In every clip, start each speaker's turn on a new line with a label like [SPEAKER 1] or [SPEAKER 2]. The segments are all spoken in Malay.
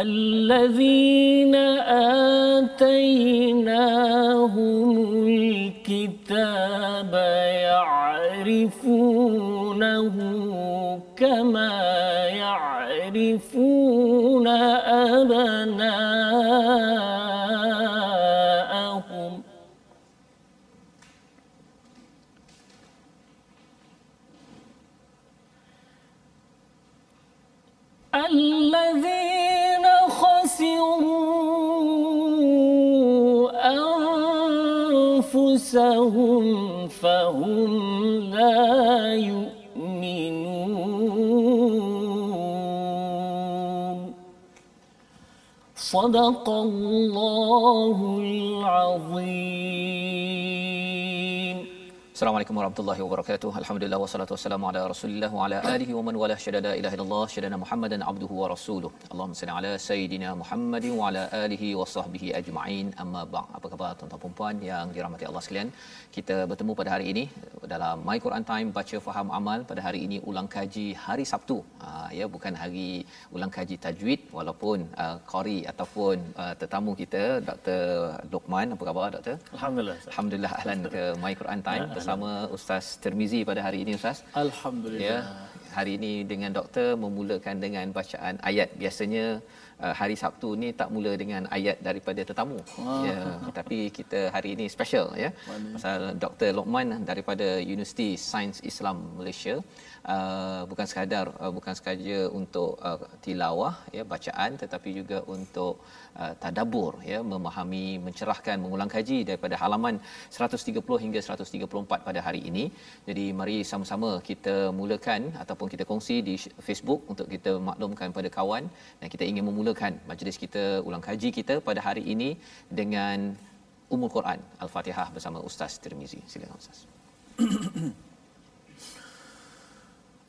[SPEAKER 1] الذين آتيناهم الكتاب يعرفونه كما يعرفون أبناءهم. الذين أنفسهم فهم لا يؤمنون. صدق الله العظيم.
[SPEAKER 2] Assalamualaikum warahmatullahi wabarakatuh. Alhamdulillah wassalatu wassalamu ala Rasulillah wa ala alihi wa man wala syadada ilaha illallah syadana Muhammadan abduhu wa rasuluh. Allahumma salli ala sayidina Muhammadin wa ala alihi wa sahbihi ajma'in. Amma ba'd. Apa khabar tuan-tuan dan puan yang dirahmati Allah sekalian? Kita bertemu pada hari ini dalam My Quran Time baca faham amal pada hari ini ulang kaji hari Sabtu. Uh, ya bukan hari ulang kaji tajwid walaupun uh, qari ataupun uh, tetamu kita Dr. Lokman. Apa khabar doktor?
[SPEAKER 1] Alhamdulillah.
[SPEAKER 2] Alhamdulillah ahlan ke My Quran Time bersama Ustaz Termizi pada hari ini Ustaz.
[SPEAKER 3] Alhamdulillah
[SPEAKER 2] Ya, hari ini dengan doktor memulakan dengan bacaan ayat. Biasanya uh, hari Sabtu ni tak mula dengan ayat daripada tetamu.
[SPEAKER 3] Ah.
[SPEAKER 2] Ya, tapi kita hari ini special ya. Pasal Dr. Lokman daripada Universiti Sains Islam Malaysia uh, bukan sekadar uh, bukan sahaja untuk uh, tilawah ya bacaan tetapi juga untuk uh, tadabbur ya memahami mencerahkan mengulang kaji daripada halaman 130 hingga 134 pada hari ini. Jadi mari sama-sama kita mulakan ataupun kita kongsi di Facebook untuk kita maklumkan pada kawan dan kita ingin memulakan majlis kita ulang kaji kita pada hari ini dengan Ummul Quran Al-Fatihah bersama Ustaz Tirmizi. Silakan Ustaz.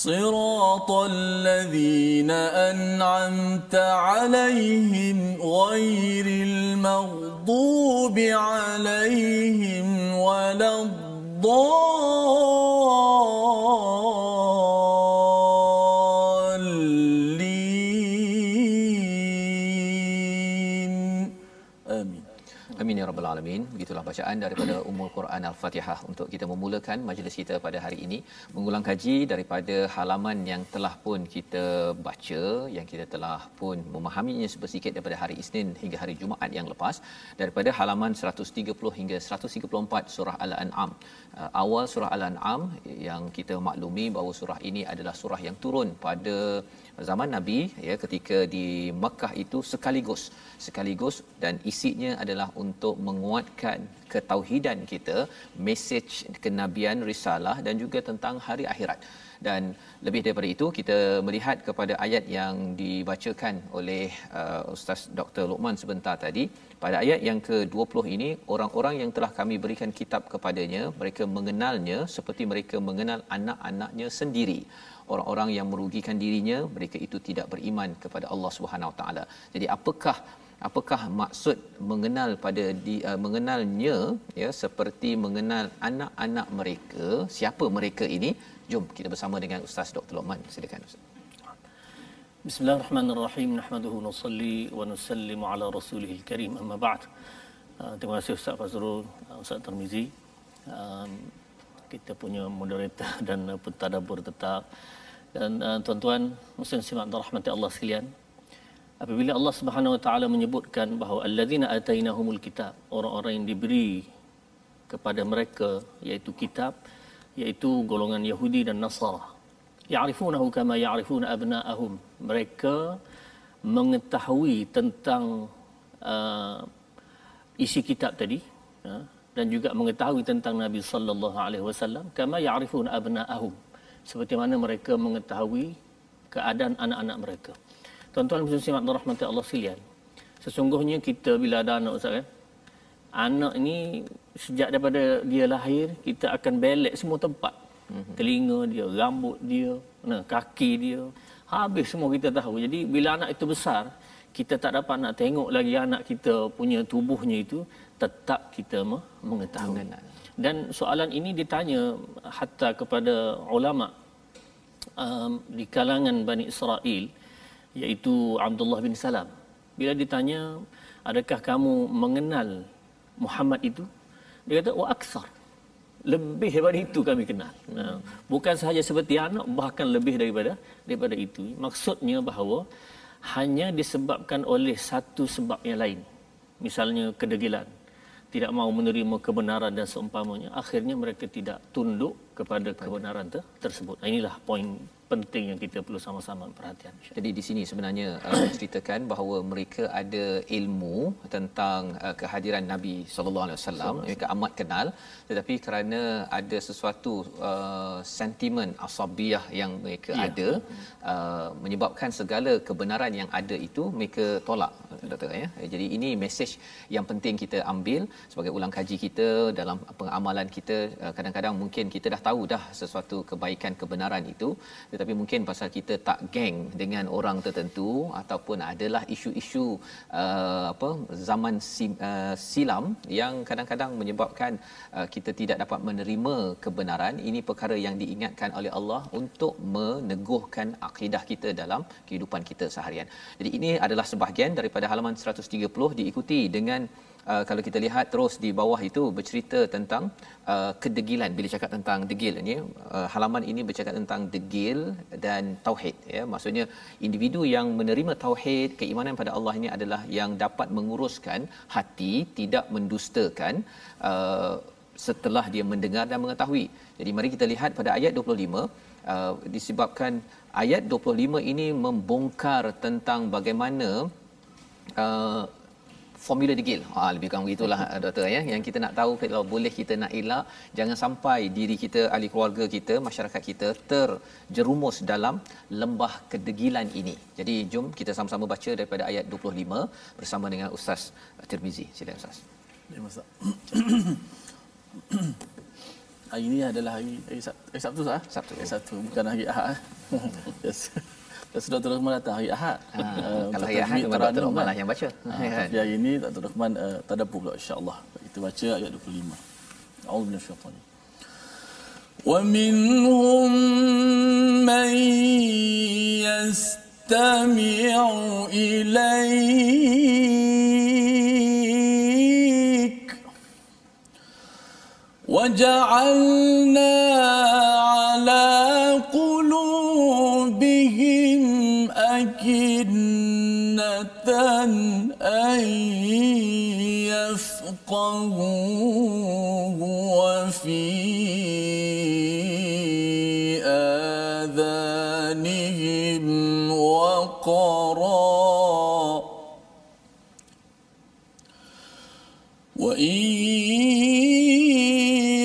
[SPEAKER 3] صراط الذين أنعمت عليهم غير المغضوب عليهم ولا الضالين آمين
[SPEAKER 2] Amin ya rabbal alamin. Begitulah bacaan daripada Ummul Quran Al-Fatihah untuk kita memulakan majlis kita pada hari ini mengulang kaji daripada halaman yang telah pun kita baca, yang kita telah pun memahaminya sedikit daripada hari Isnin hingga hari Jumaat yang lepas daripada halaman 130 hingga 134 surah Al-An'am. Uh, awal surah Al-An'am yang kita maklumi bahawa surah ini adalah surah yang turun pada zaman Nabi ya ketika di Makkah itu sekaligus. Sekaligus dan isinya adalah untuk menguatkan ketauhidan kita mesej kenabian risalah dan juga tentang hari akhirat. Dan lebih daripada itu kita melihat kepada ayat yang dibacakan oleh uh, Ustaz Dr. Luqman sebentar tadi. Pada ayat yang ke-20 ini orang-orang yang telah kami berikan kitab kepadanya mereka mengenalnya seperti mereka mengenal anak-anaknya sendiri orang-orang yang merugikan dirinya mereka itu tidak beriman kepada Allah Subhanahu taala. Jadi apakah apakah maksud mengenal pada di, uh, mengenalnya ya seperti mengenal anak-anak mereka siapa mereka ini? Jom kita bersama dengan ustaz Dr. Lokman. Silakan ustaz.
[SPEAKER 1] Bismillahirrahmanirrahim. Nahmaduhu nusalli wa nusallimu ala rasulihil karim. Amma ba'd. Uh, terima kasih ustaz Fazrul uh, ustaz Tarmizi um, kita punya moderator dan pentadabbur tetap dan uh, tuan-tuan muslim simak rahmati Allah sekalian apabila Allah Subhanahu wa taala menyebutkan bahawa allazina atainahumul kitab orang-orang yang diberi kepada mereka iaitu kitab iaitu golongan Yahudi dan Nasara ya'rifunahu kama ya'rifuna abna'ahum. Mereka mengetahui tentang uh, isi kitab tadi uh, dan juga mengetahui tentang Nabi sallallahu alaihi wasallam kama ya'rifuna abna'ahum seperti mana mereka mengetahui keadaan anak-anak mereka Tuan-tuan muslim simak rahmati Allah sekalian. Sesungguhnya kita bila ada anak Ustaz kan. Anak ni sejak daripada dia lahir kita akan belek semua tempat. Mm-hmm. Telinga dia, rambut dia, nah, kaki dia. Habis semua kita tahu. Jadi bila anak itu besar, kita tak dapat nak tengok lagi anak kita punya tubuhnya itu tetap kita mengetahui. Dan soalan ini ditanya hatta kepada ulama um, di kalangan Bani Israel iaitu Abdullah bin Salam. Bila ditanya, adakah kamu mengenal Muhammad itu? Dia kata, wa aksar. Lebih daripada itu kami kenal. Nah, bukan sahaja seperti anak, bahkan lebih daripada daripada itu. Maksudnya bahawa hanya disebabkan oleh satu sebab yang lain. Misalnya kedegilan. Tidak mahu menerima kebenaran dan seumpamanya. Akhirnya mereka tidak tunduk kepada kebenaran tersebut. Inilah poin penting yang kita perlu sama-sama perhatian.
[SPEAKER 2] Jadi di sini sebenarnya uh, ceritakan bahawa mereka ada ilmu tentang uh, kehadiran Nabi sallallahu alaihi wasallam mereka amat kenal tetapi kerana ada sesuatu uh, sentimen asabiah yang mereka ya. ada uh, menyebabkan segala kebenaran yang ada itu mereka tolak doktor ya. Jadi ini mesej yang penting kita ambil sebagai ulang kaji kita dalam pengamalan kita uh, kadang-kadang mungkin kita dah tahu dah sesuatu kebaikan kebenaran itu tetapi mungkin pasal kita tak geng dengan orang tertentu ataupun adalah isu-isu uh, apa zaman sim, uh, silam yang kadang-kadang menyebabkan uh, kita tidak dapat menerima kebenaran ini perkara yang diingatkan oleh Allah untuk meneguhkan akidah kita dalam kehidupan kita seharian. Jadi ini adalah sebahagian daripada halaman 130 diikuti dengan uh, kalau kita lihat terus di bawah itu bercerita tentang uh, kedegilan bila cakap tentang degil ini uh, halaman ini bercakap tentang degil dan tauhid ya maksudnya individu yang menerima tauhid keimanan pada Allah ini adalah yang dapat menguruskan hati tidak mendustakan uh, setelah dia mendengar dan mengetahui. Jadi mari kita lihat pada ayat 25 uh, disebabkan ayat 25 ini membongkar tentang bagaimana uh, formula degil. Ha lebih kurang begitulah doktor ya. Yang kita nak tahu kalau boleh kita nak elak jangan sampai diri kita, ahli keluarga kita, masyarakat kita terjerumus dalam lembah kedegilan ini. Jadi jom kita sama-sama baca daripada ayat 25 bersama dengan Ustaz Tirmizi. Silakan Ustaz.
[SPEAKER 3] Ya Ustaz. hari ini adalah hari, hari Sabtu sah?
[SPEAKER 2] Sabtu.
[SPEAKER 3] Hari Sabtu bukan hari Ahad. yes Dan sudah Dr. Rahman datang hari Ahad.
[SPEAKER 2] Ha, uh, kalau hari Ahad memang Dr. Rahman lah yang baca.
[SPEAKER 3] Ha, tapi hari ini Dr. Rahman uh, tadabbur pula insya-Allah. Kita baca ayat 25. A'udzu minasyaitanir ومنهم من يستمع إليك وجعلنا أكنة أن يفقهوه وفي آذانهم وقرا. وإن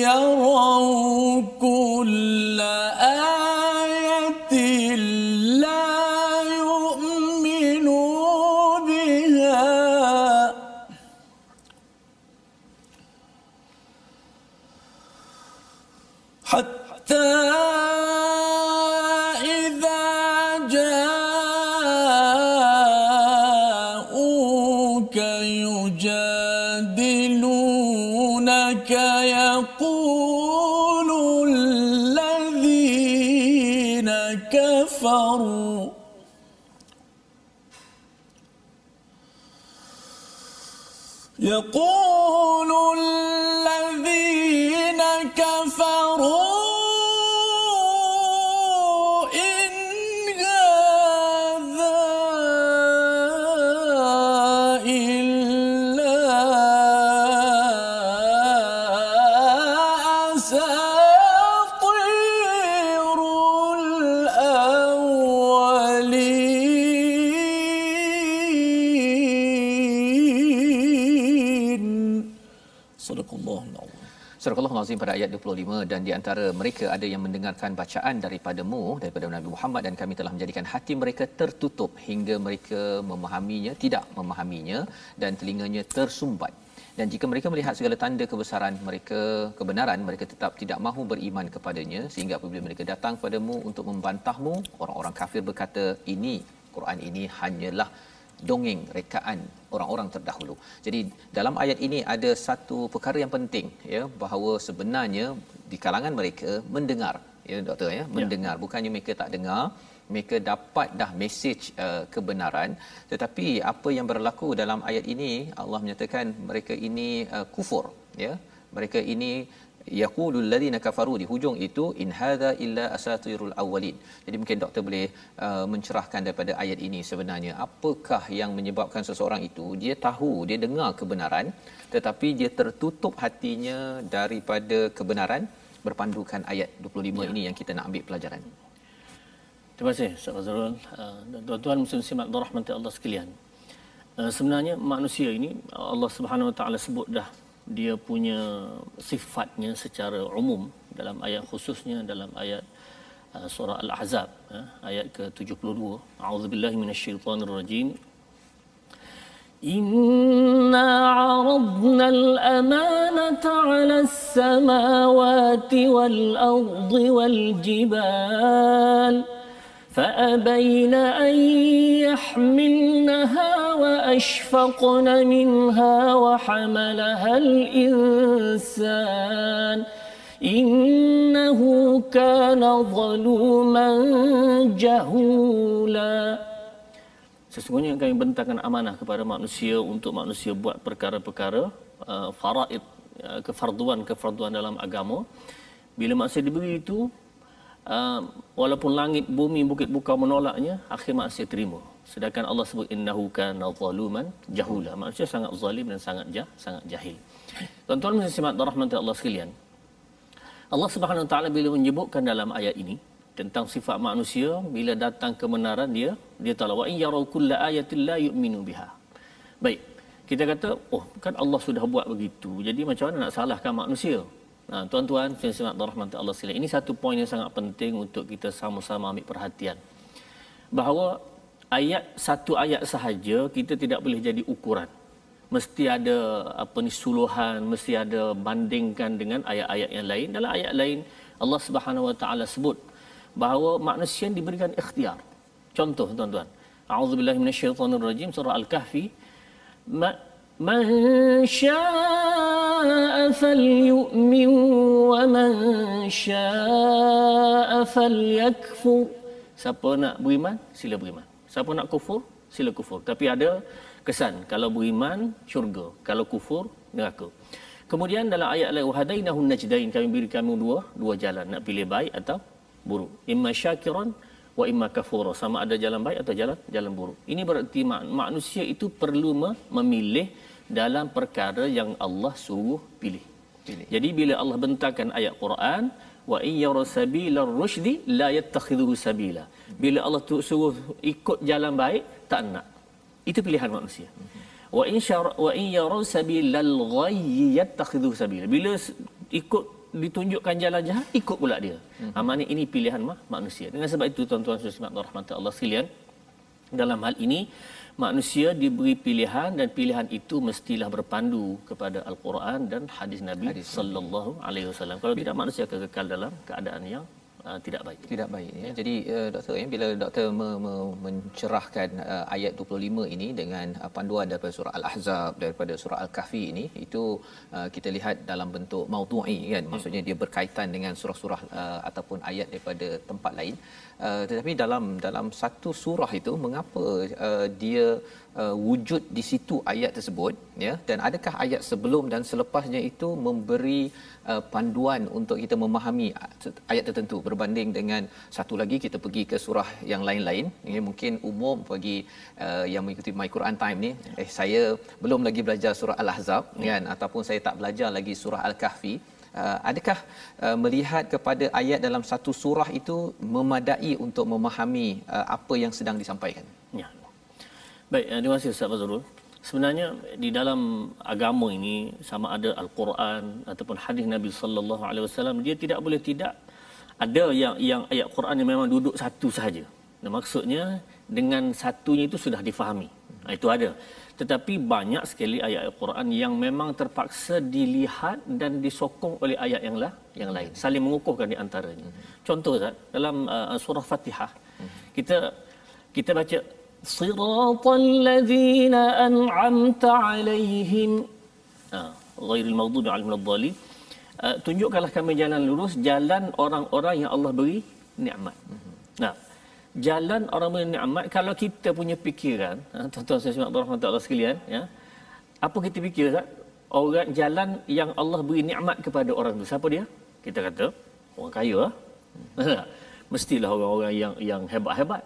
[SPEAKER 3] يروا كل حتى إذا جاءوك يجادلونك يقول الذين كفروا.
[SPEAKER 2] يقول Azim pada ayat 25 dan di antara mereka ada yang mendengarkan bacaan daripadamu daripada Nabi Muhammad dan kami telah menjadikan hati mereka tertutup hingga mereka memahaminya tidak memahaminya dan telinganya tersumbat. Dan jika mereka melihat segala tanda kebesaran mereka kebenaran mereka tetap tidak mahu beriman kepadanya sehingga apabila mereka datang padamu untuk membantahmu orang-orang kafir berkata ini Quran ini hanyalah dongeng rekaan orang-orang terdahulu. Jadi dalam ayat ini ada satu perkara yang penting ya bahawa sebenarnya di kalangan mereka mendengar ya doktor ya mendengar ya. bukannya mereka tak dengar mereka dapat dah mesej uh, kebenaran tetapi apa yang berlaku dalam ayat ini Allah menyatakan mereka ini uh, kufur ya mereka ini yaqulu alladhina kafaru di hujung itu in hadha illa asatirul awwalin jadi mungkin doktor boleh uh, mencerahkan daripada ayat ini sebenarnya apakah yang menyebabkan seseorang itu dia tahu dia dengar kebenaran tetapi dia tertutup hatinya daripada kebenaran berpandukan ayat 25 ya. ini yang kita nak ambil pelajaran
[SPEAKER 1] Terima kasih Ustaz Fazrul. Uh, tuan-tuan muslim simak rahmat Allah sekalian. Uh, sebenarnya manusia ini Allah Subhanahu Wa Taala sebut dah dia punya sifatnya secara umum dalam ayat khususnya dalam ayat uh, surah al-ahzab uh, ayat ke-72 a'udzubillahi minasyaitonirrajim إنا عرضنا الأمانة على السماوات والأرض والجبال فأبين أن يحملنها وأشفقن منها وحملها الإنسان إنه كان ظلوما جهولا Sesungguhnya kami bentangkan amanah kepada manusia untuk manusia buat perkara-perkara uh, faraid, uh, kefarduan-kefarduan dalam agama. Bila manusia diberi itu, uh, walaupun langit, bumi, bukit buka menolaknya, akhir manusia terima. Sedangkan Allah sebut innahu kana zaluman jahula. Manusia sangat zalim dan sangat jah, sangat jahil. Tuan-tuan mesti simak rahmat Allah sekalian. Allah Subhanahu Wa Taala bila menyebutkan dalam ayat ini tentang sifat manusia bila datang kebenaran dia dia tahu wa in yarau kulla ayatin la yu'minu biha. Baik. Kita kata, oh kan Allah sudah buat begitu. Jadi macam mana nak salahkan manusia? Nah, tuan-tuan, simak rahmat Allah sekalian. Ini satu poin yang sangat penting untuk kita sama-sama ambil perhatian. Bahawa ayat satu ayat sahaja kita tidak boleh jadi ukuran. Mesti ada apa ni suluhan, mesti ada bandingkan dengan ayat-ayat yang lain. Dalam ayat lain Allah Subhanahu Wa Taala sebut bahawa manusia diberikan ikhtiar. Contoh tuan-tuan. A'udzubillahi minasyaitonirrajim surah Al-Kahfi man syaa'a falyu'min wa man syaa'a falyakfur. Siapa nak beriman, sila beriman. Siapa nak kufur, sila kufur. Tapi ada kesan. Kalau beriman, syurga. Kalau kufur, neraka. Kemudian dalam ayat lain, وَهَدَيْنَهُ النَّجْدَيْنِ Kami beri kamu dua, dua jalan. Nak pilih baik atau buruk. Imma syakiran wa imma kafura. Sama ada jalan baik atau jalan jalan buruk. Ini berarti manusia itu perlu memilih dalam perkara yang Allah suruh pilih. pilih. Jadi bila Allah bentangkan ayat Quran, wa in yara sabila rusydi la yattakhidhuhu sabila bila Allah tu suruh ikut jalan baik tak nak itu pilihan manusia wa in syara wa in yara sabilal ghayyi yattakhidhuhu sabila bila ikut ditunjukkan jalan jahat ikut pula dia hmm. ha, maknanya ini pilihan mah manusia dengan sebab itu tuan-tuan dan rahmat Allah sekalian dalam hal ini manusia diberi pilihan dan pilihan itu mestilah berpandu kepada al-Quran dan hadis Nabi hadis sallallahu alaihi wasallam. Kalau tidak manusia akan kekal dalam keadaan yang uh, tidak baik.
[SPEAKER 2] Tidak baik ya. Jadi uh, doktor ya bila doktor me- me- mencerahkan uh, ayat 25 ini dengan uh, panduan daripada surah Al-Ahzab daripada surah Al-Kahfi ini itu uh, kita lihat dalam bentuk maudhu'i kan. Maksudnya dia berkaitan dengan surah-surah uh, ataupun ayat daripada tempat lain. Uh, tetapi dalam dalam satu surah itu mengapa uh, dia uh, wujud di situ ayat tersebut ya dan adakah ayat sebelum dan selepasnya itu memberi uh, panduan untuk kita memahami ayat tertentu berbanding dengan satu lagi kita pergi ke surah yang lain-lain ini mungkin umum bagi uh, yang mengikuti My Quran Time ni eh saya belum lagi belajar surah Al-Ahzab hmm. kan ataupun saya tak belajar lagi surah Al-Kahfi uh, adakah uh, melihat kepada ayat dalam satu surah itu memadai untuk memahami uh, apa yang sedang disampaikan
[SPEAKER 1] ya baik terima kasih Ustaz Fazrul sebenarnya di dalam agama ini sama ada al-Quran ataupun hadis Nabi sallallahu alaihi wasallam dia tidak boleh tidak ada yang yang ayat Quran yang memang duduk satu sahaja. Dan maksudnya dengan satunya itu sudah difahami. Ha, itu ada. Tetapi banyak sekali ayat Al-Quran yang memang terpaksa dilihat dan disokong oleh ayat yang lah, yang lain. Saling mengukuhkan di antaranya. Contoh Zat, dalam uh, surah Fatihah, kita kita baca siratal ladzina an'amta alaihim ah ghairil maghdubi alaihim waladdallin uh, tunjukkanlah kami jalan lurus jalan orang-orang yang Allah beri nikmat nah jalan orang nikmat kalau kita punya fikiran uh, tuan-tuan saya semua rahmatullah sekalian ya apa kita fikir tak? orang jalan yang Allah beri nikmat kepada orang tu siapa dia kita kata orang kaya lah. mestilah orang-orang yang yang hebat-hebat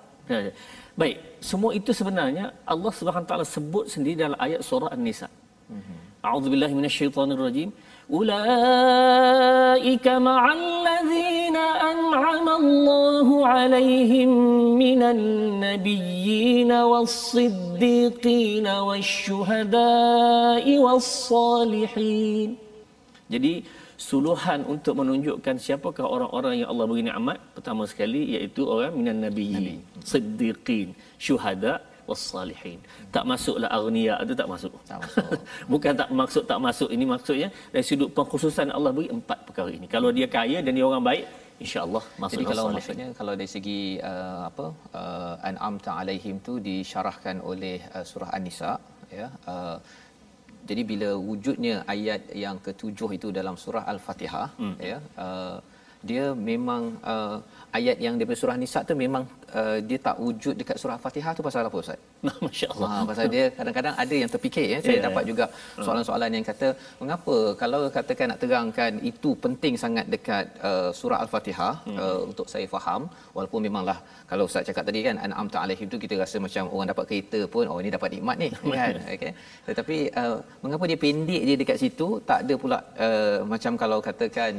[SPEAKER 1] Baik, semua itu sebenarnya Allah Subhanahu taala sebut sendiri dalam ayat surah An-Nisa. Mhm. A'udzubillahi minasyaitonirrajim. Ulaika ma'al ladzina an'ama Allahu 'alaihim minan nabiyyin was-siddiqin wasyuhada'i was-salihin. Jadi suluhan untuk menunjukkan siapakah orang-orang yang Allah beri nikmat pertama sekali iaitu orang minan nabiyyin siddiqin syuhada wassalihin. Tak masuklah agniya itu tak masuk. Tak masuk. Bukan tak maksud tak masuk. Ini maksudnya dari sudut pengkhususan Allah beri empat perkara ini. Kalau dia kaya dan dia orang baik insyaallah masuk
[SPEAKER 2] jadi kalau maksudnya kalau dari segi uh, apa uh, an'am ta'alaihim tu disyarahkan oleh uh, surah an-nisa ya uh, jadi bila wujudnya ayat yang ketujuh itu dalam surah al-fatihah hmm. ya uh, dia memang uh, ayat yang daripada surah nisa tu memang uh, dia tak wujud dekat surah Fatihah tu pasal apa ustaz?
[SPEAKER 1] Masya-Allah. Ha,
[SPEAKER 2] pasal dia kadang-kadang ada yang terfikir ya. Saya yeah, dapat yeah. juga soalan-soalan yang kata mengapa kalau katakan nak terangkan itu penting sangat dekat uh, surah Al-Fatihah hmm. uh, untuk saya faham walaupun memanglah kalau ustaz cakap tadi kan an'am ta'alaihim tu kita rasa macam orang dapat kereta pun oh ini dapat nikmat ni kan. Okey. Tetapi uh, mengapa dia pendek dia dekat situ tak ada pula uh, macam kalau katakan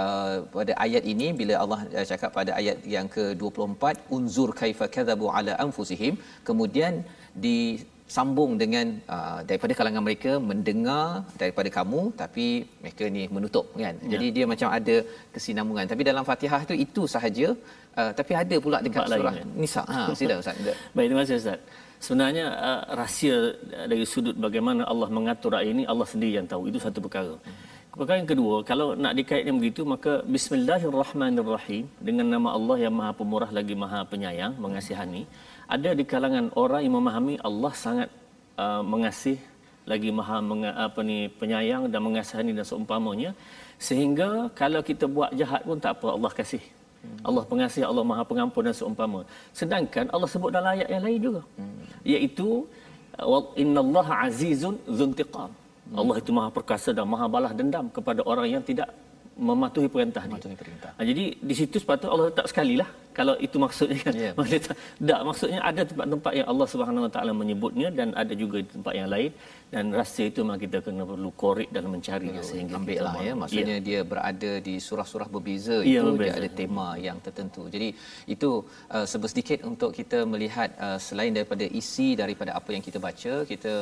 [SPEAKER 2] uh, pada ayat ini bila Allah uh, cakap pada ayat yang ke-24 unzur kaifa kadzabu ala anfusihim. Kemudian disambung dengan uh, daripada kalangan mereka mendengar daripada kamu tapi mereka ni menutup kan? Ya. jadi dia macam ada kesinambungan. Tapi dalam Fatihah tu itu sahaja uh, tapi ada pula dekat Tempat surah lain, kan? Nisa. Ha sila ustaz
[SPEAKER 1] baik terima kasih ustaz. Sebenarnya uh, rahsia dari sudut bagaimana Allah mengatur ayat ini Allah sendiri yang tahu. Itu satu perkara. Hmm. Perkara yang kedua, kalau nak dikaitkan begitu, maka Bismillahirrahmanirrahim dengan nama Allah yang Maha Pemurah lagi Maha Penyayang, mengasihani. Ada di kalangan orang yang memahami Allah sangat uh, mengasih lagi Maha menga, apa ni penyayang dan mengasihani dan seumpamanya sehingga kalau kita buat jahat pun tak apa Allah kasih. Hmm. Allah pengasih, Allah Maha Pengampun dan seumpama. Sedangkan Allah sebut dalam ayat yang lain juga. Hmm. Iaitu innallaha azizun dzuntiqam. Allah itu maha perkasa dan maha balas dendam kepada orang yang tidak mematuhi perintah mematuhi perintah. Jadi di situ sepatutnya Allah letak sekali lah kalau itu maksudnya kan. Yeah. Maksudnya, tak, maksudnya ada tempat-tempat yang Allah Subhanahu Wa Taala menyebutnya dan ada juga tempat yang lain dan rasa itu memang kita kena perlu korek dan mencari ya,
[SPEAKER 2] sehingga ambil lah ya maksudnya ya. dia berada di surah-surah berbeza ya, itu berbeza. dia ada tema yang tertentu jadi itu uh, sedikit untuk kita melihat uh, selain daripada isi daripada apa yang kita baca kita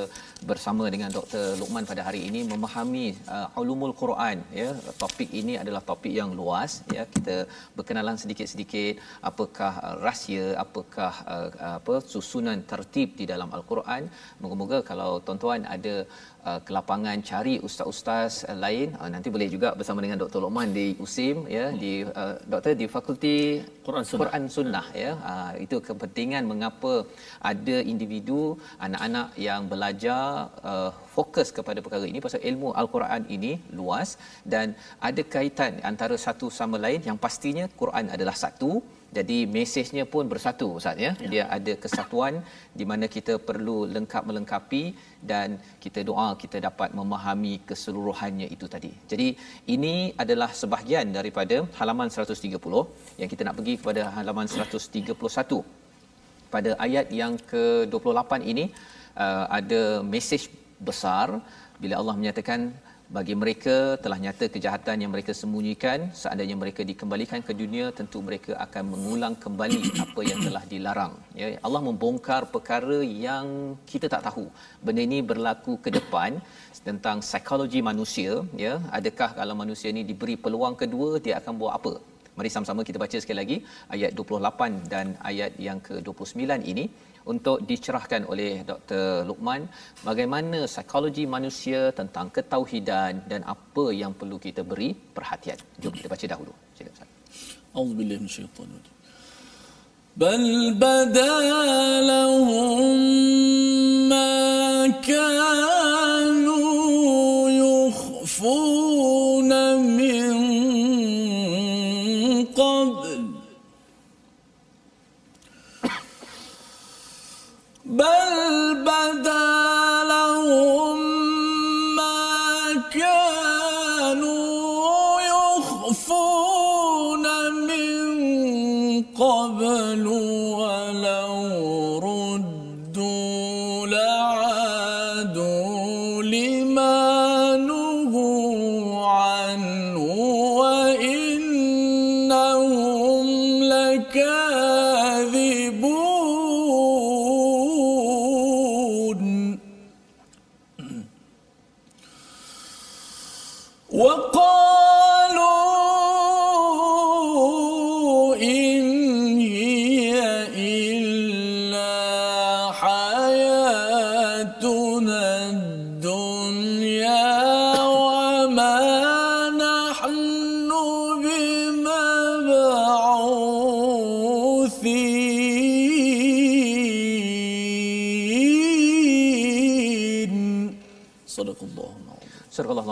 [SPEAKER 2] bersama dengan Dr Luqman pada hari ini memahami uh, ulumul Quran ya topik ini adalah topik yang luas ya kita berkenalan sedikit-sedikit apakah uh, rahsia apakah uh, apa susunan tertib di dalam al-Quran moga-moga kalau tuan-tuan ada uh, kelapangan cari ustaz-ustaz uh, lain uh, nanti boleh juga bersama dengan Dr. Lokman di USIM ya hmm. di uh, doktor di fakulti
[SPEAKER 1] Quran Sunnah,
[SPEAKER 2] Quran Sunnah ya uh, itu kepentingan mengapa ada individu anak-anak yang belajar uh, fokus kepada perkara ini pasal ilmu al-Quran ini luas dan ada kaitan antara satu sama lain yang pastinya Quran adalah satu jadi mesejnya pun bersatu ustaz ya. ya. Dia ada kesatuan di mana kita perlu lengkap melengkapi dan kita doa kita dapat memahami keseluruhannya itu tadi. Jadi ini adalah sebahagian daripada halaman 130 yang kita nak pergi kepada halaman 131 pada ayat yang ke-28 ini uh, ada mesej besar bila Allah menyatakan bagi mereka telah nyata kejahatan yang mereka sembunyikan seandainya mereka dikembalikan ke dunia tentu mereka akan mengulang kembali apa yang telah dilarang. Ya Allah membongkar perkara yang kita tak tahu. Benda ini berlaku ke depan tentang psikologi manusia ya. Adakah kalau manusia ini diberi peluang kedua dia akan buat apa? Mari sama-sama kita baca sekali lagi ayat 28 dan ayat yang ke-29 ini untuk dicerahkan oleh Dr. Lukman bagaimana psikologi manusia tentang ketauhidan dan apa yang perlu kita beri perhatian. Jom kita baca dahulu. Sila Ustaz.
[SPEAKER 3] Auzubillahi minasyaitanir rajim. بل بدا لهم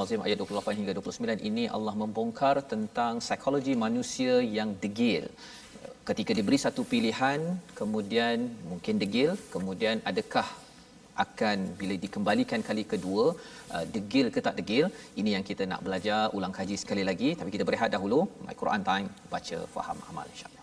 [SPEAKER 2] Al-Azim ayat 28 hingga 29 ini Allah membongkar tentang psikologi manusia yang degil. Ketika diberi satu pilihan, kemudian mungkin degil, kemudian adakah akan bila dikembalikan kali kedua uh, degil ke tak degil ini yang kita nak belajar ulang kaji sekali lagi tapi kita berehat dahulu my Quran time baca faham amal insyaallah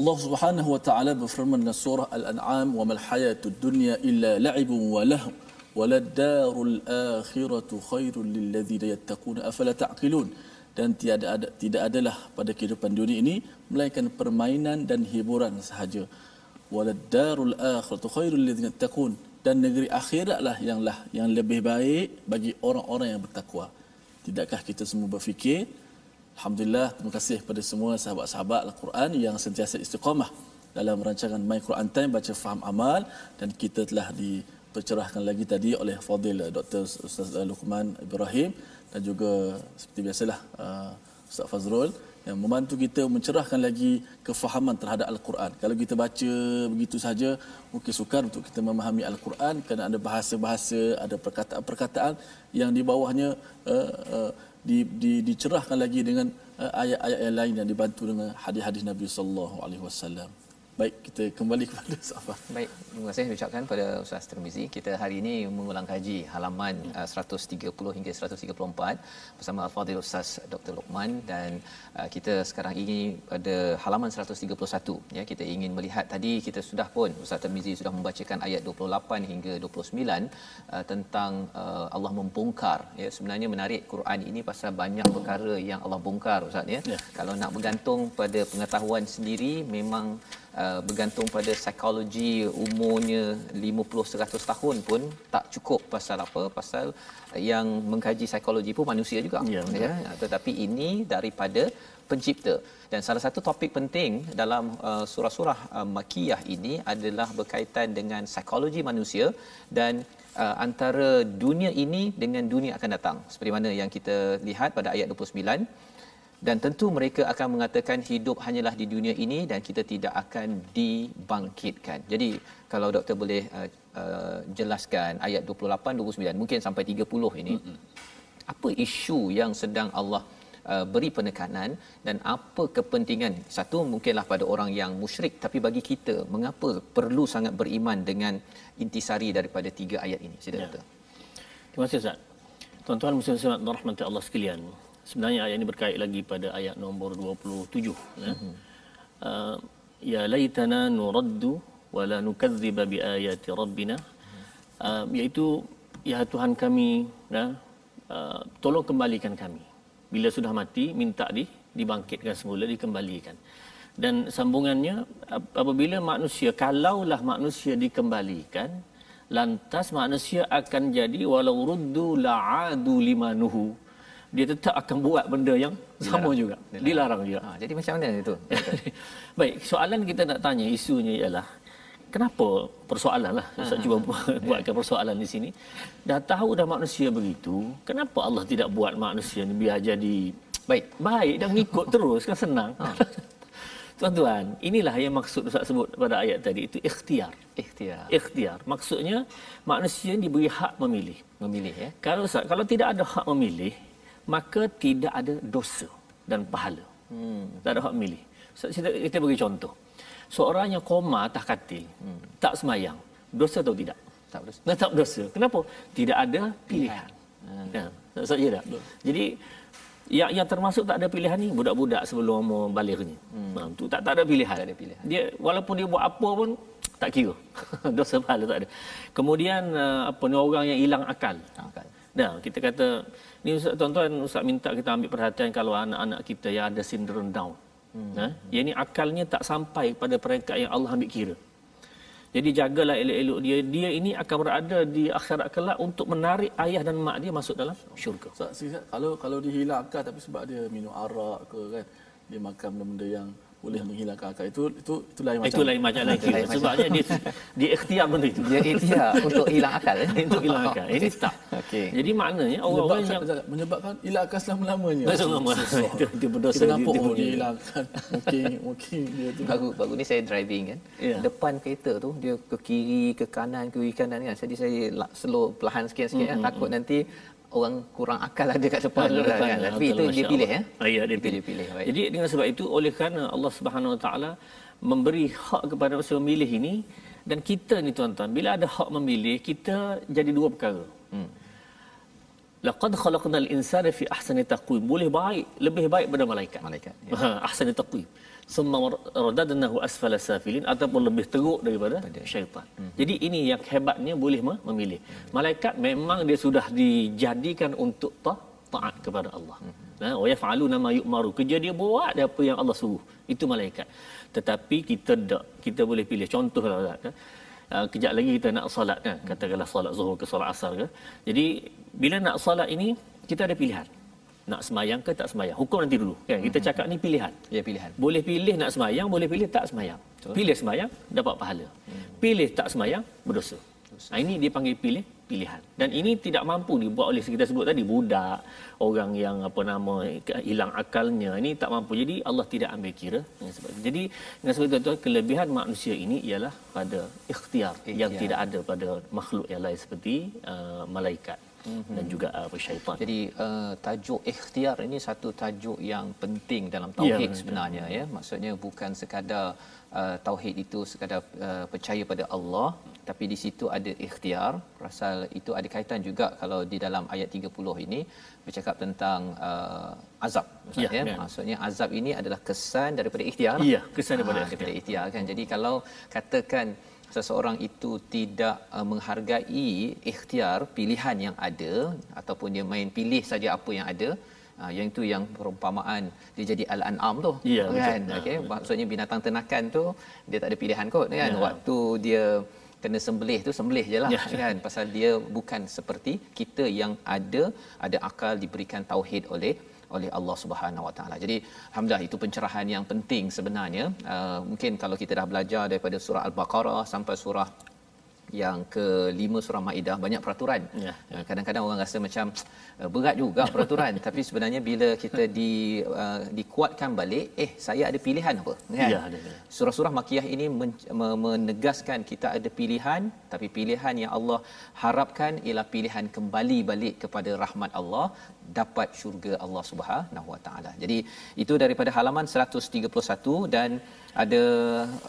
[SPEAKER 3] Allah Subhanahu wa taala berfirman dalam surah Al-An'am wa mal hayatud dunya illa la'ibun wa lahu waladdarul akhiratu khairul lil ladzina yattaquna afala ta'qilun? Dan tiada ada tidak adalah pada kehidupan dunia ini melainkan permainan dan hiburan sahaja. Waladdarul akhiratu khairul lil yattaqun dan negeri akhiratlah yanglah yang lebih baik bagi orang-orang yang bertakwa. Tidakkah kita semua berfikir Alhamdulillah, terima kasih kepada semua sahabat-sahabat Al-Quran yang sentiasa istiqamah dalam rancangan My Quran Time baca faham amal dan kita telah dipercerahkan lagi tadi oleh Fadil Dr. Ustaz Luqman Ibrahim dan juga seperti biasalah uh, Ustaz Fazrul yang membantu kita mencerahkan lagi kefahaman terhadap Al-Quran. Kalau kita baca begitu saja, mungkin sukar untuk kita memahami Al-Quran kerana ada bahasa-bahasa, ada perkataan-perkataan yang di bawahnya uh, uh, di, di, dicerahkan lagi dengan uh, ayat-ayat yang lain yang dibantu dengan hadis-hadis Nabi sallallahu alaihi wasallam. Baik, kita kembali kepada Safar.
[SPEAKER 2] Baik, terima kasih ucapkan pada Ustaz Termizi. Kita hari ini mengulang kaji halaman uh, 130 hingga 134 bersama Al-Fadhil Ustaz Dr. Lokman dan uh, kita sekarang ini pada halaman 131 ya kita ingin melihat tadi kita sudah pun Ustaz Termizi sudah membacakan ayat 28 hingga 29 uh, tentang uh, Allah membongkar ya sebenarnya menarik Quran ini pasal banyak perkara yang Allah bongkar Ustaz ya.
[SPEAKER 1] Ya.
[SPEAKER 2] Kalau nak bergantung pada pengetahuan sendiri memang uh, bergantung pada psikologi umurnya 50 100 tahun pun tak cukup pasal apa pasal yang mengkaji psikologi pun manusia juga.
[SPEAKER 1] Ya,
[SPEAKER 2] ya tetapi ini daripada pencipta. Dan salah satu topik penting dalam uh, surah-surah uh, makiyah ini adalah berkaitan dengan psikologi manusia dan uh, antara dunia ini dengan dunia akan datang. Seperti mana yang kita lihat pada ayat 29 dan tentu mereka akan mengatakan hidup hanyalah di dunia ini dan kita tidak akan dibangkitkan. Jadi kalau doktor boleh uh, uh, jelaskan ayat 28 29 mungkin sampai 30 ini. Mm-hmm. Apa isu yang sedang Allah uh, beri penekanan dan apa kepentingan satu mungkinlah pada orang yang musyrik tapi bagi kita mengapa perlu sangat beriman dengan intisari daripada tiga ayat ini sila
[SPEAKER 1] Ya.
[SPEAKER 2] doktor
[SPEAKER 1] Terima kasih Ustaz. Tuan-tuan muslimin dan rahmati Allah sekalian. Sebenarnya ayat ini berkait lagi pada ayat nombor 27 ya. Uh, ya laitana nuraddu wa la nukadziba bi ayati rabbina. Uh, iaitu ya Tuhan kami ya, uh, tolong kembalikan kami. Bila sudah mati minta di dibangkitkan semula dikembalikan. Dan sambungannya ap- apabila manusia kalaulah manusia dikembalikan lantas manusia akan jadi walau ruddu la'adu limanuhu dia tetap akan buat benda yang sama juga. Dilarang. Juga.
[SPEAKER 2] Ha, jadi macam mana itu
[SPEAKER 1] baik soalan kita nak tanya isunya ialah kenapa persoalan lah Ustaz cuba bu- buatkan persoalan di sini. Dah tahu dah manusia begitu kenapa Allah tidak buat manusia ni biar jadi
[SPEAKER 2] baik.
[SPEAKER 1] baik dan ngikut terus kan senang? Tuan-tuan inilah yang maksud Ustaz sebut pada ayat tadi itu ikhtiar.
[SPEAKER 2] Ikhtiar.
[SPEAKER 1] Ikhtiar. Maksudnya manusia diberi hak memilih.
[SPEAKER 2] Memilih ya.
[SPEAKER 1] Kalau Ustaz, kalau tidak ada hak memilih, maka tidak ada dosa dan pahala. Hmm. Tak ada hak memilih. Ustaz, kita, kita bagi contoh. Seorang yang koma atas katil, hmm. tak semayang, dosa atau tidak?
[SPEAKER 2] tak boleh
[SPEAKER 1] Nah, tak berdosa. Kenapa? Tidak ada pilihan. Hmm. Ya, tak saja tak? Jadi yang yang termasuk tak ada pilihan ni budak-budak sebelum umur baligh ni. Hmm. Ha, tu tak tak ada pilihan.
[SPEAKER 2] Tak ada pilihan.
[SPEAKER 1] Dia walaupun dia buat apa pun tak kira. Dosa pahala tak ada. Kemudian uh, apa ni orang yang hilang akal.
[SPEAKER 2] akal
[SPEAKER 1] Nah, kita kata ni Ustaz tuan-tuan Ustaz minta kita ambil perhatian kalau anak-anak kita yang ada sindrom down. Hmm. Ha? Yang ni akalnya tak sampai pada peringkat yang Allah ambil kira. Jadi jagalah elok-elok dia. Dia ini akan berada di akhirat kelak untuk menarik ayah dan mak dia masuk dalam syurga.
[SPEAKER 3] Ustaz, kalau kalau dia hilang akal tapi sebab dia minum arak ke kan, dia makan benda-benda yang boleh menghilangkan akal itu itu itu lain macam.
[SPEAKER 1] Itu lain macam
[SPEAKER 2] macam.
[SPEAKER 1] Sebabnya dia dia ikhtiar benda itu.
[SPEAKER 2] dia ikhtiar untuk hilang akal eh?
[SPEAKER 1] untuk hilang akal. Ini tak.
[SPEAKER 2] Okey.
[SPEAKER 1] Jadi maknanya orang-orang
[SPEAKER 3] menyebabkan,
[SPEAKER 1] yang
[SPEAKER 3] menyebabkan hilang akal selama-lamanya.
[SPEAKER 1] Betul lama.
[SPEAKER 3] Susah.
[SPEAKER 1] Itu dia berdosa
[SPEAKER 3] Kita nampak
[SPEAKER 1] dia
[SPEAKER 3] oh, dia
[SPEAKER 1] punya.
[SPEAKER 3] hilang akal. Mungkin mungkin dia tu.
[SPEAKER 2] baru baru ni saya driving kan
[SPEAKER 1] Ya.
[SPEAKER 2] depan kereta tu dia ke kiri ke kanan ke kiri kanan kan jadi saya slow perlahan sikit-sikit kan takut nanti orang kurang akal ada kat depan
[SPEAKER 1] Ada
[SPEAKER 2] tu
[SPEAKER 1] depan,
[SPEAKER 2] kan tapi itu dia pilih ya.
[SPEAKER 1] Ah, ya, dia pilih.
[SPEAKER 2] pilih baik
[SPEAKER 1] Jadi dengan sebab itu oleh kerana Allah Subhanahu Wa Taala memberi hak kepada manusia memilih ini dan kita ni tuan-tuan bila ada hak memilih kita jadi dua perkara. Hmm. Laqad khalaqnal insana fi ahsani taqwim. Boleh baik, lebih baik daripada malaikat.
[SPEAKER 2] Malaikat,
[SPEAKER 1] Ya. ahsani taqwim. Summa radadnahu asfala safilin ataupun lebih teruk daripada syaitan. Hmm. Jadi ini yang hebatnya boleh mem- memilih. Malaikat memang dia sudah dijadikan untuk ta- taat kepada Allah. Ha, wa yaf'aluna ma yu'maru. Kerja dia buat dia apa yang Allah suruh. Itu malaikat. Tetapi kita tak. Kita boleh pilih contohlah kan. Uh, kejap lagi kita nak solat kan katakanlah solat zuhur ke solat asar ke jadi bila nak solat ini kita ada pilihan nak semayang ke tak semayang? Hukum nanti dulu kan? Kita cakap ni pilihan.
[SPEAKER 2] Ya pilihan.
[SPEAKER 1] Boleh pilih nak semayang boleh pilih tak semayang. Pilih semayang dapat pahala. Pilih tak semayang berdosa. Ha, ini dia panggil pilih pilihan. Dan ini tidak mampu dibuat oleh kita sebut tadi budak orang yang apa nama hilang akalnya. Ini tak mampu. Jadi Allah tidak ambil kira. Dengan sebab itu. jadi dengan sebab itu kelebihan manusia ini ialah pada ikhtiar, yang
[SPEAKER 2] Ikhtiar.
[SPEAKER 1] tidak ada pada makhluk yang lain seperti uh, malaikat mm-hmm. dan juga uh, syaitan.
[SPEAKER 2] Jadi uh, tajuk ikhtiar ini satu tajuk yang penting dalam tauhid ya, sebenarnya ya. Maksudnya bukan sekadar uh, tauhid itu sekadar uh, percaya pada Allah tapi di situ ada ikhtiar pasal itu ada kaitan juga kalau di dalam ayat 30 ini bercakap tentang uh, azab ya, ya. ya maksudnya azab ini adalah kesan daripada ikhtiar
[SPEAKER 1] ya kesan daripada,
[SPEAKER 2] ha, daripada ikhtiar kan jadi kalau katakan seseorang itu tidak uh, menghargai ikhtiar pilihan yang ada ataupun dia main pilih saja apa yang ada uh, yang itu yang perumpamaan dia jadi al-an'am tu
[SPEAKER 1] ya,
[SPEAKER 2] kan? Okey maksudnya binatang ternakan tu dia tak ada pilihan kot kan? Ya. waktu dia kena sembelih tu sembelih je lah ya. kan? Pasal dia bukan seperti kita yang ada ada akal diberikan tauhid oleh oleh Allah Subhanahu Wa Taala. Jadi alhamdulillah itu pencerahan yang penting sebenarnya. Uh, mungkin kalau kita dah belajar daripada surah Al-Baqarah sampai surah yang ke-5 surah Maidah banyak peraturan. Ya, ya. Kadang-kadang orang rasa macam uh, berat juga peraturan tapi sebenarnya bila kita di uh, dikuatkan balik eh saya ada pilihan apa kan. Ya, ya. Surah-surah Makiyah ini men, menegaskan kita ada pilihan tapi pilihan yang Allah harapkan ialah pilihan kembali balik kepada rahmat Allah dapat syurga Allah Subhanahu Wa Taala. Jadi itu daripada halaman 131 dan ada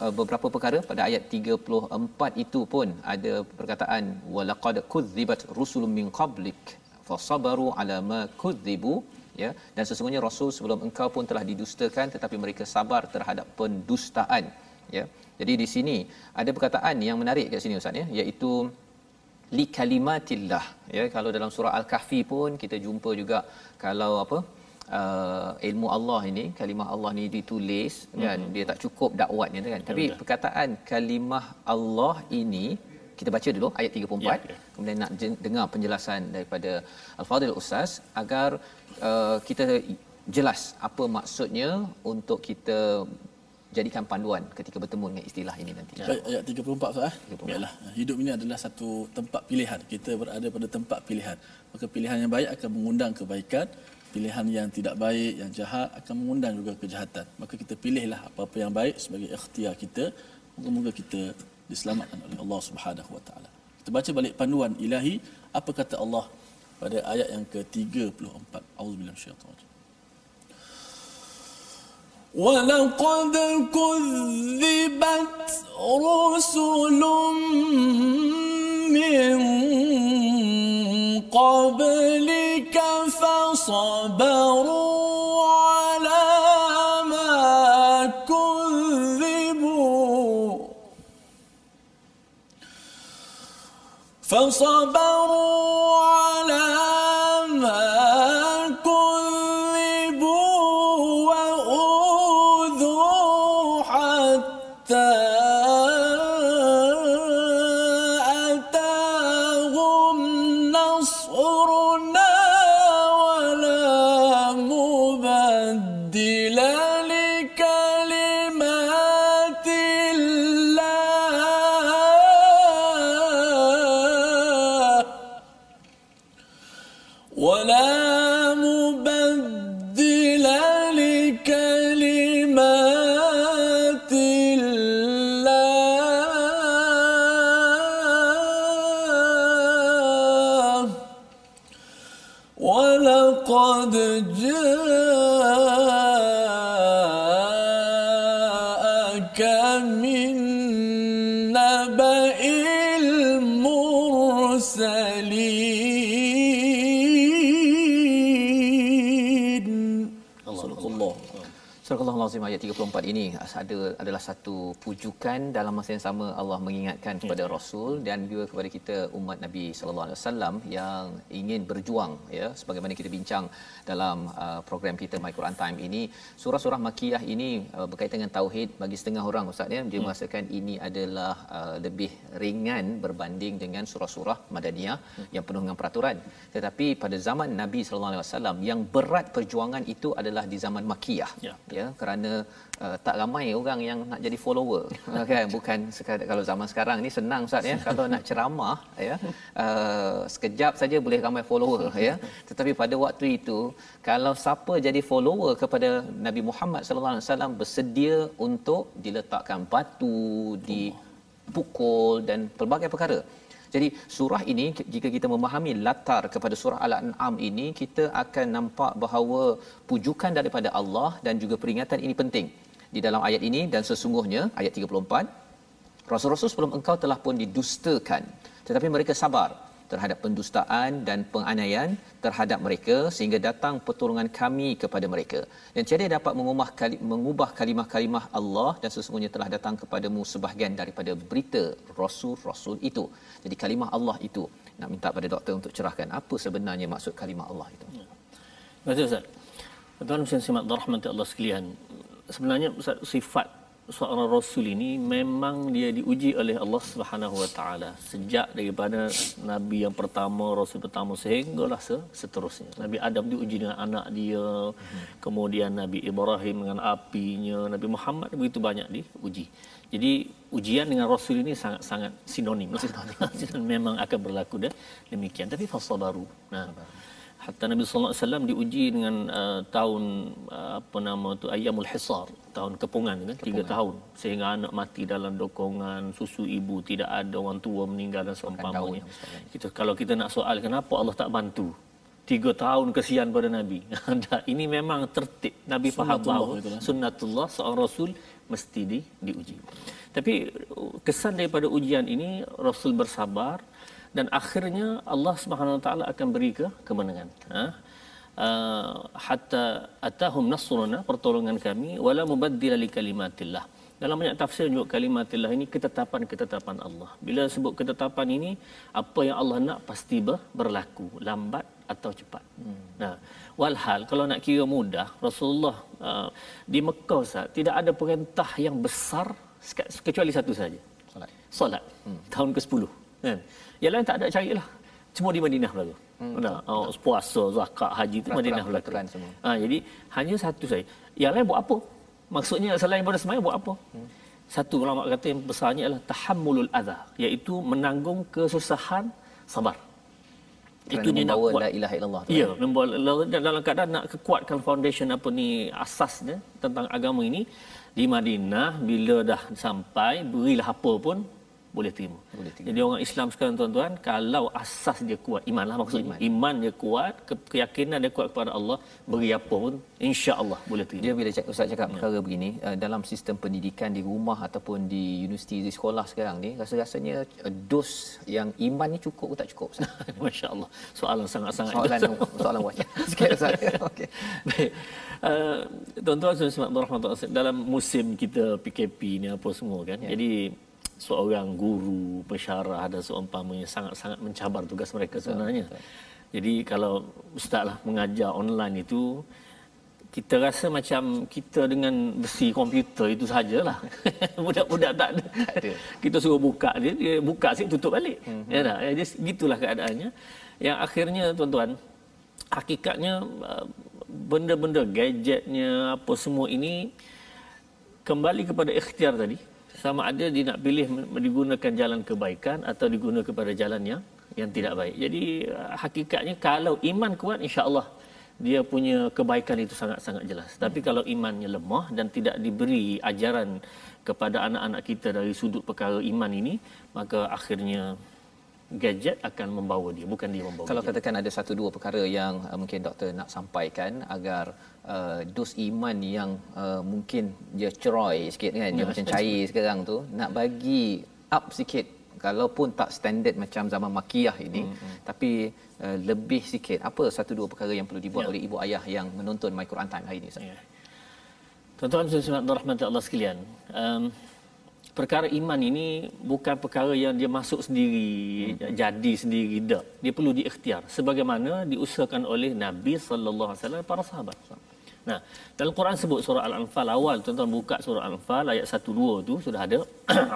[SPEAKER 2] uh, beberapa perkara pada ayat 34 itu pun ada perkataan walaqad kudzibat rusulun min qablik fasabaru ala ma kudzibu ya dan sesungguhnya rasul sebelum engkau pun telah didustakan tetapi mereka sabar terhadap pendustaan ya jadi di sini ada perkataan yang menarik kat sini ustaz ya iaitu li kalimatillah ya kalau dalam surah al-kahfi pun kita jumpa juga kalau apa uh, ilmu Allah ini kalimah Allah ni ditulis mm-hmm. kan dia tak cukup dakwatnya kan tapi perkataan kalimah Allah ini kita baca dulu ayat 34 ya, ya. kemudian nak dengar penjelasan daripada al-fadil ustaz agar uh, kita jelas apa maksudnya untuk kita jadikan panduan ketika bertemu dengan istilah ini nanti.
[SPEAKER 3] Ya. Ayat 34 Ustaz. Yalah, hidup ini adalah satu tempat pilihan. Kita berada pada tempat pilihan. Maka pilihan yang baik akan mengundang kebaikan, pilihan yang tidak baik, yang jahat akan mengundang juga kejahatan. Maka kita pilihlah apa-apa yang baik sebagai ikhtiar kita. Moga-moga kita diselamatkan oleh Allah Subhanahu Wa Taala. Kita baca balik panduan ilahi apa kata Allah pada ayat yang ke-34. Auzubillahi minasyaitanir ولقد كذبت رسل من قبلك فصبروا على ما كذبوا. فصبروا على
[SPEAKER 2] 34 ini ada adalah satu pujukan dalam masa yang sama Allah mengingatkan kepada ya. Rasul dan juga kepada kita umat Nabi sallallahu alaihi wasallam yang ingin berjuang ya sebagaimana kita bincang dalam uh, program kita My Quran Time ini surah-surah makiyah ini uh, berkaitan dengan tauhid bagi setengah orang ustaz ya dia hmm. merasakan ini adalah uh, lebih ringan berbanding dengan surah-surah madaniyah hmm. yang penuh dengan peraturan tetapi pada zaman Nabi sallallahu alaihi wasallam yang berat perjuangan itu adalah di zaman makiyah ya, ya kerana kerana uh, tak ramai orang yang nak jadi follower kan? Bukan sekadar kalau zaman sekarang ni senang ustaz ya. Kalau nak ceramah ya uh, sekejap saja boleh ramai follower ya. Tetapi pada waktu itu kalau siapa jadi follower kepada Nabi Muhammad sallallahu alaihi wasallam bersedia untuk diletakkan batu di pukul dan pelbagai perkara. Jadi surah ini jika kita memahami latar kepada surah Al-An'am ini kita akan nampak bahawa pujukan daripada Allah dan juga peringatan ini penting. Di dalam ayat ini dan sesungguhnya ayat 34 Rasul-rasul sebelum engkau telah pun didustakan tetapi mereka sabar terhadap pendustaan dan penganiayaan terhadap mereka sehingga datang pertolongan kami kepada mereka dan tiada dapat mengubah kali, mengubah kalimah-kalimah Allah dan sesungguhnya telah datang kepadamu sebahagian daripada berita rasul-rasul itu jadi kalimah Allah itu nak minta pada doktor untuk cerahkan apa sebenarnya maksud kalimah Allah itu
[SPEAKER 1] ya. Terima Ustaz. Tuan-tuan dan rahmat Allah sekalian. Sebenarnya sifat seorang rasul ini memang dia diuji oleh Allah Subhanahu Wa Taala sejak daripada nabi yang pertama rasul pertama sehinggalah seterusnya. Nabi Adam diuji dengan anak dia hmm. kemudian nabi Ibrahim dengan apinya nabi Muhammad begitu banyak diuji. Jadi ujian dengan rasul ini sangat-sangat sinonim. Lah. memang akan berlaku dah demikian. Tapi fasa baru. Nah hatta Nabi sallallahu alaihi wasallam diuji dengan uh, tahun uh, apa nama tu ayyamul hisar tahun kepungan kan tiga tahun sehingga anak mati dalam dokongan susu ibu tidak ada orang tua meninggal dan seumpamanya kita kalau kita nak soal kenapa Allah tak bantu tiga tahun kesian pada Nabi. ini memang tertib. Nabi faham bahawa lah. sunnatullah seorang Rasul mesti di, diuji. Tapi kesan daripada ujian ini Rasul bersabar, dan akhirnya Allah Subhanahu Wa Taala akan beri ke kemenangan. Ha? Uh, hatta atahum nasruna pertolongan kami wala mubaddila li kalimatillah. Dalam banyak tafsir juga kalimatillah ini ketetapan-ketetapan Allah. Bila sebut ketetapan ini, apa yang Allah nak pasti ber, berlaku, lambat atau cepat. Hmm. Nah, walhal kalau nak kira mudah, Rasulullah uh, di Mekah Ustaz, tidak ada perintah yang besar kecuali satu saja. Solat. Solat. Hmm. Tahun ke-10. Kan? Yang lain tak ada carilah. Semua di Madinah berlaku. Hmm. Nah, oh, puasa, zakat, haji itu Madinah berlaku. Ha, jadi hanya satu saja. Yang lain buat apa? Maksudnya selain pada semayang buat apa? Hmm. Satu ulama kata yang besarnya adalah tahammulul adha, iaitu menanggung kesusahan sabar.
[SPEAKER 2] Kerana itu dia nak buat la ilaha illallah.
[SPEAKER 1] Ya, membawa dalam keadaan nak kekuatkan foundation apa ni asasnya tentang agama ini di Madinah bila dah sampai berilah apa pun boleh terima. boleh terima. Jadi orang Islam sekarang tuan-tuan, kalau asas dia kuat, iman lah maksudnya. Iman, iman dia kuat, ke- keyakinan dia kuat kepada Allah, beri apa pun, insya-Allah boleh terima.
[SPEAKER 2] Dia bila Ustaz cakap ya. perkara begini, uh, dalam sistem pendidikan di rumah ataupun di universiti di sekolah sekarang ni, rasa-rasanya uh, dos yang iman ni cukup atau tak cukup?
[SPEAKER 1] Masya-Allah. Soalan sangat-sangat
[SPEAKER 2] soalan soalan wajib. Sikit Ustaz.
[SPEAKER 1] Okey. Baik. Uh, tuan-tuan dan dalam musim kita PKP ni apa semua kan. Ya. Jadi seorang guru, pensyarah dan seumpamanya sangat-sangat mencabar tugas mereka sebenarnya. Betul, betul. Jadi kalau ustaz lah mengajar online itu kita rasa macam kita dengan besi komputer itu sajalah. Budak-budak tak ada. kita suruh buka dia, dia buka sih tutup balik. Mm-hmm. Ya dah. Jadi gitulah keadaannya. Yang akhirnya tuan-tuan, hakikatnya uh, benda-benda gadgetnya apa semua ini kembali kepada ikhtiar tadi sama ada dia nak pilih digunakan jalan kebaikan atau digunakan kepada jalan yang yang tidak baik. Jadi uh, hakikatnya kalau iman kuat insya-Allah dia punya kebaikan itu sangat-sangat jelas. Tapi hmm. kalau imannya lemah dan tidak diberi ajaran kepada anak-anak kita dari sudut perkara iman ini, maka akhirnya gadget akan membawa dia bukan dia membawa
[SPEAKER 2] kalau katakan ada satu dua perkara yang uh, mungkin doktor nak sampaikan agar uh, dos iman yang uh, mungkin dia ceroy sikit kan dia ya, macam cair sekarang tu nak bagi up sikit kalaupun tak standard macam zaman makiyah ini hmm, hmm. tapi uh, lebih sikit apa satu dua perkara yang perlu dibuat ya. oleh ibu ayah yang menonton my Quran time hari ini
[SPEAKER 1] ya. Tuan-tuan dan rahmat Allah sekalian um, perkara iman ini bukan perkara yang dia masuk sendiri hmm. jadi sendiri dak dia perlu diikhtiar sebagaimana diusahakan oleh Nabi sallallahu alaihi wasallam para sahabat nah dalam Quran sebut surah al-anfal awal tuan-tuan buka surah al-anfal ayat 1 2 tu sudah ada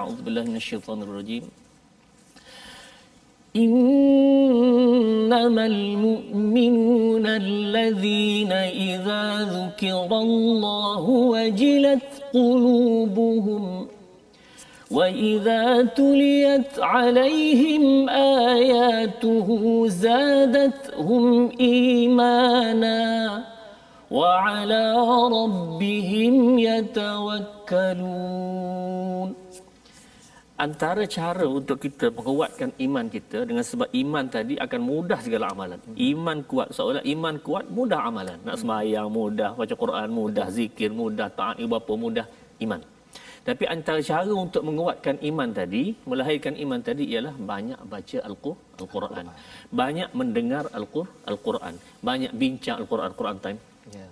[SPEAKER 1] auzubillahi minasyaitonirrajim إنما المؤمنون الذين إذا ذكر الله وجلت قلوبهم واذا تليت عليهم اياته زادتهم ايمانا وعلى ربهم يتوكلون antara cara untuk kita menguatkan iman kita dengan sebab iman tadi akan mudah segala amalan. Iman kuat seolah iman kuat mudah amalan. Nak sembahyang mudah, baca Quran mudah, zikir mudah, taat ibu bapa mudah, iman. Tapi antara cara untuk menguatkan iman tadi, melahirkan iman tadi ialah banyak baca Al-Quran. Banyak mendengar Al-Quran. Banyak bincang Al-Quran, Quran time. Yeah.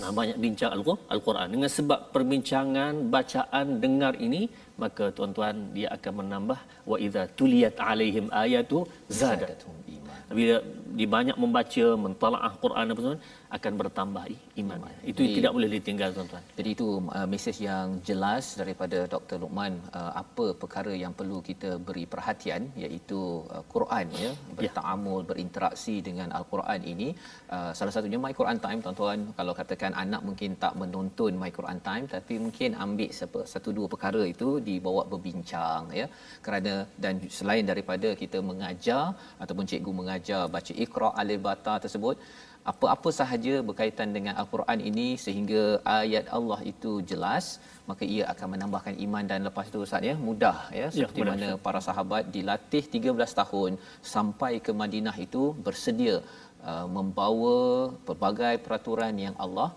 [SPEAKER 1] Nah, banyak bincang Al-Quran. Dengan sebab perbincangan, bacaan, dengar ini, maka tuan-tuan dia akan menambah wa idza tuliyat alaihim ayatu zadatuhum iman. Bila dia banyak membaca, mentalaah Quran apa semua, akan bertambah iman. Itu jadi, tidak boleh ditinggal tuan-tuan.
[SPEAKER 2] Jadi itu uh, mesej yang jelas daripada Dr. Luqman uh, apa perkara yang perlu kita beri perhatian iaitu uh, Quran ya, bertaamul, ya. berinteraksi dengan Al-Quran ini. Uh, salah satunya My Quran Time tuan-tuan. Kalau katakan anak mungkin tak menonton My Quran Time tapi mungkin ambil satu dua perkara itu dibawa berbincang ya. Kerana dan selain daripada kita mengajar ataupun cikgu mengajar baca Iqra alif bata tersebut apa-apa sahaja berkaitan dengan al-Quran ini sehingga ayat Allah itu jelas maka ia akan menambahkan iman dan lepas itu Ustaz ya mudah ya, ya seperti ya, mana para sahabat dilatih 13 tahun sampai ke Madinah itu bersedia uh, membawa pelbagai peraturan yang Allah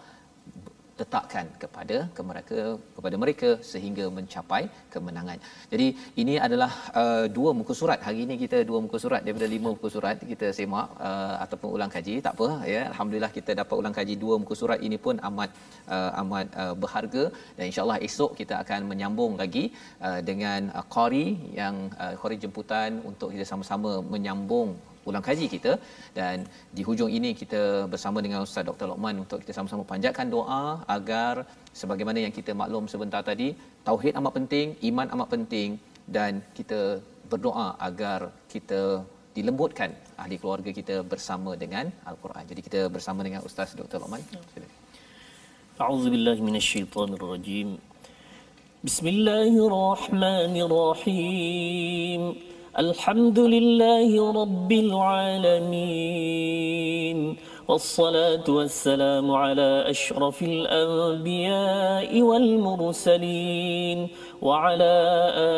[SPEAKER 2] letakkan kepada ke mereka kepada mereka sehingga mencapai kemenangan. Jadi ini adalah uh, dua muka surat. Hari ini kita dua muka surat daripada lima muka surat kita semak uh, ataupun ulang kaji. Tak apa ya. Alhamdulillah kita dapat ulang kaji dua muka surat ini pun amat uh, amat uh, berharga dan insya-Allah esok kita akan menyambung lagi uh, dengan uh, qari yang uh, qari jemputan untuk kita sama-sama menyambung ulang kaji kita dan di hujung ini kita bersama dengan Ustaz Dr. Lokman untuk kita sama-sama panjatkan doa agar sebagaimana yang kita maklum sebentar tadi tauhid amat penting, iman amat penting dan kita berdoa agar kita dilembutkan ahli keluarga kita bersama dengan al-Quran. Jadi kita bersama dengan Ustaz Dr. Lokman. Silakan.
[SPEAKER 1] A'udzubillahi minasyaitonirrajim. Bismillahirrahmanirrahim. الحمد لله رب العالمين والصلاة والسلام على أشرف الأنبياء والمرسلين وعلى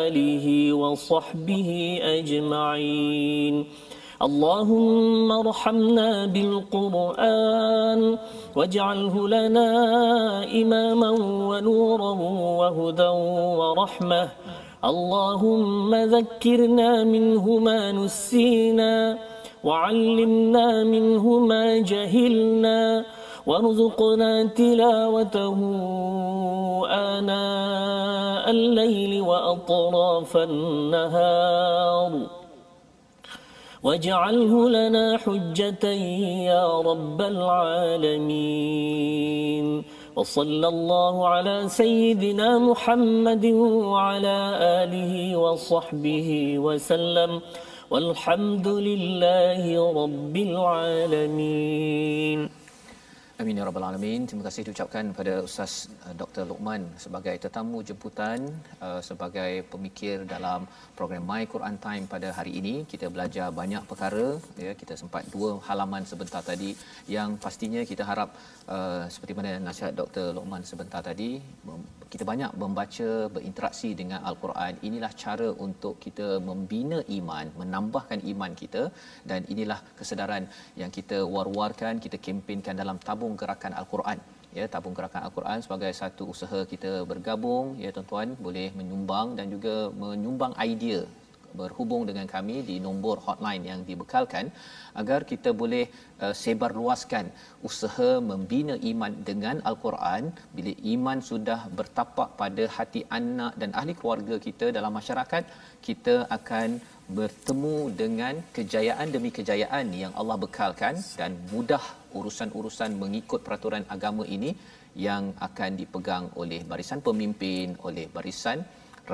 [SPEAKER 1] آله وصحبه أجمعين. اللهم ارحمنا بالقرآن واجعله لنا إماما ونورا وهدى ورحمة. اللهم ذكرنا منه ما نسينا وعلمنا منه ما جهلنا وارزقنا تلاوته آناء الليل وأطراف النهار. واجعله لنا حجة يا رب العالمين. وصلى الله على سيدنا محمد وعلى آله وصحبه وسلم. والحمد لله رب العالمين.
[SPEAKER 2] Amin ya rabbal alamin. Terima kasih diucapkan kepada Ustaz uh, Dr. Luqman sebagai tetamu jemputan uh, sebagai pemikir dalam program My Quran Time pada hari ini. Kita belajar banyak perkara ya. Kita sempat dua halaman sebentar tadi yang pastinya kita harap uh, seperti mana nasihat Dr. Luqman sebentar tadi kita banyak membaca berinteraksi dengan al-Quran. Inilah cara untuk kita membina iman, menambahkan iman kita. Dan inilah kesedaran yang kita war-warkan, kita kempenkan dalam tabung gerakan al-Quran. Ya tabung gerakan al-Quran sebagai satu usaha kita bergabung. Ya tuan-tuan boleh menyumbang dan juga menyumbang idea berhubung dengan kami di nombor hotline yang dibekalkan agar kita boleh uh, sebar luaskan usaha membina iman dengan al-Quran. Bila iman sudah bertapak pada hati anak dan ahli keluarga kita dalam masyarakat kita akan bertemu dengan kejayaan demi kejayaan yang Allah bekalkan dan mudah urusan-urusan mengikut peraturan agama ini yang akan dipegang oleh barisan pemimpin oleh barisan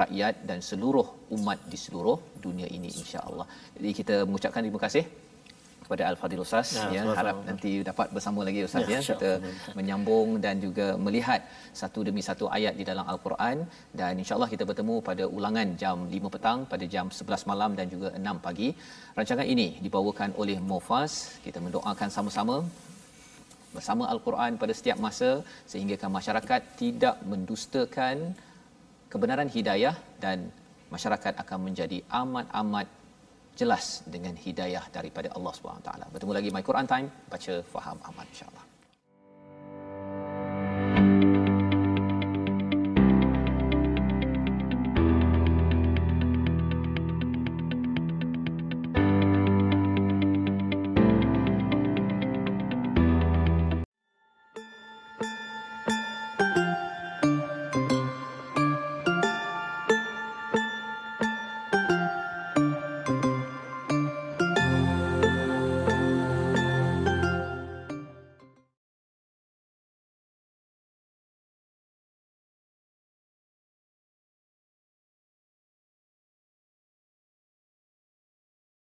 [SPEAKER 2] rakyat dan seluruh umat di seluruh dunia ini insya-Allah. Jadi kita mengucapkan terima kasih kepada Al-Fadhil Ustaz ya, ya harap nanti dapat bersama lagi Ustaz ya, ya kita menyambung dan juga melihat satu demi satu ayat di dalam Al-Quran dan insya-Allah kita bertemu pada ulangan jam 5 petang pada jam 11 malam dan juga 6 pagi. Rancangan ini dibawakan oleh Mofas. Kita mendoakan sama-sama bersama Al-Quran pada setiap masa sehingga masyarakat tidak mendustakan kebenaran hidayah dan masyarakat akan menjadi amat-amat jelas dengan hidayah daripada Allah Subhanahu taala. Bertemu lagi My Quran Time, baca faham amal insya-Allah.